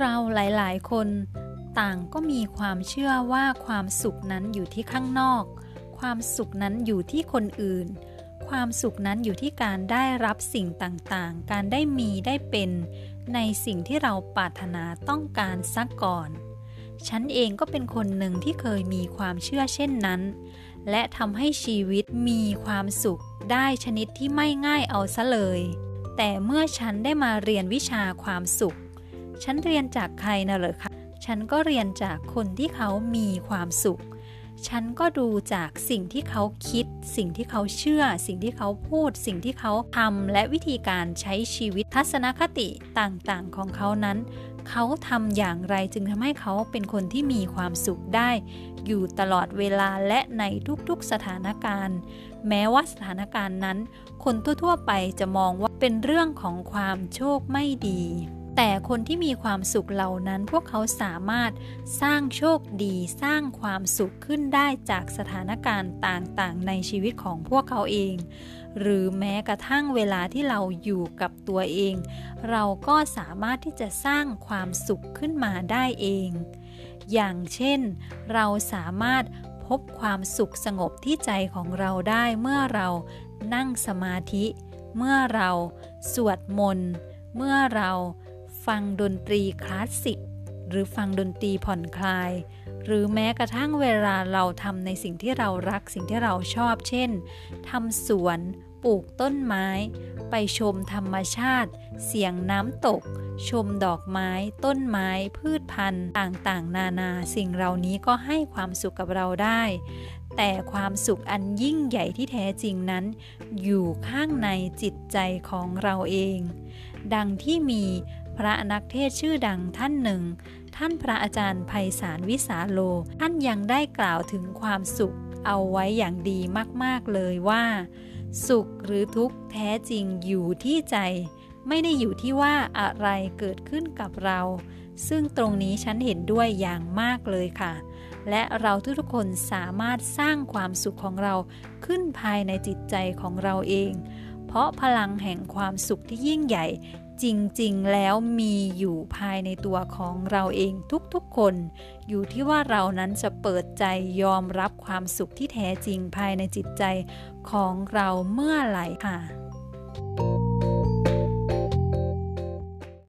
เราหลายๆ คน ต่างก็มีความเชื่อว่าความสุขนั้นอยู่ที่ข้างนอก ความสุขนั้นอยู่ที่คนอื่น ความสุขนั้นอยู่ที่การได้รับสิ่งต่างๆ การได้มีได้เป็น ในสิ่งที่เราปรารถนาต้องการซักก่อน ฉันเองก็เป็นคนหนึ่งที่เคยมีความเชื่อเช่นนั้น และทำให้ชีวิตมีความสุขได้ชนิดที่ไม่ง่ายเอาซะเลย แต่เมื่อฉันได้มาเรียนวิชาความสุข ฉันเรียนจากใครนะเหรอคะ ฉันก็เรียนจากคนที่เขามีความสุข ฉันก็ดูจากสิ่งที่เขาคิด สิ่งที่เขาเชื่อ สิ่งที่เขาพูด สิ่งที่เขาทำและวิธีการใช้ชีวิตทัศนคติต่างๆ ของเขานั้น เขาทำอย่างไรจึงทำให้เขาเป็นคนที่มีความสุขได้ อยู่ตลอดเวลาและในทุกๆสถานการณ์ แม้ว่าสถานการณ์นั้น คนทั่วๆไปจะมองว่าเป็นเรื่องของความโชคไม่ดี แต่คนที่มีความสุขเหล่านั้นพวกเขาสามารถสร้างโชคดีสร้างความสุขขึ้นได้จากสถานการณ์ต่างๆ ในชีวิตของพวกเขาเอง หรือแม้กระทั่งเวลาที่เราอยู่กับตัวเอง เราก็สามารถที่จะสร้างความสุขขึ้นมาได้เอง อย่างเช่น เราสามารถพบความสุขสงบที่ใจของเราได้เมื่อเรานั่งสมาธิ เมื่อเราสวดมนต์เมื่อเรา ฟังดนตรีคลาสสิก หรือฟังดนตรีผ่อนคลาย หรือแม้กระทั่งเวลาเราทำในสิ่งที่เรารักสิ่งที่เราชอบ เช่นทำสวนปลูกต้นไม้ ไปชมธรรมชาติ เสียงน้ำตก ชมดอกไม้ ต้นไม้ พืชพันธุ์ ต่างๆ นานา สิ่งเหล่านี้ก็ให้ความสุขกับเราได้ แต่ความสุขอันยิ่งใหญ่ที่แท้จริงนั้น อยู่ข้างในจิตใจของเราเอง ดังที่มี พระนักเทศชื่อดังท่านหนึ่ง ท่านพระอาจารย์ไพศาลวิสาโล ท่านยังได้กล่าวถึงความสุขเอาไว้อย่างดีมากๆเลยว่า สุขหรือทุกข์แท้จริงอยู่ที่ใจ ไม่ได้อยู่ที่ว่าอะไรเกิดขึ้นกับเรา ซึ่งตรงนี้ฉันเห็นด้วยอย่างมากเลยค่ะ และเราทุกๆคนสามารถสร้างความสุขของเราขึ้นภายในจิตใจของเราเอง เพราะพลังแห่งความสุขที่ยิ่งใหญ่ จริงๆ แล้วมีอยู่ภายในตัวของเราเองทุกๆคน อยู่ที่ว่าเรานั้นจะเปิดใจยอมรับความสุขที่แท้จริงภายในจิตใจของเราเมื่อไหร่ค่ะ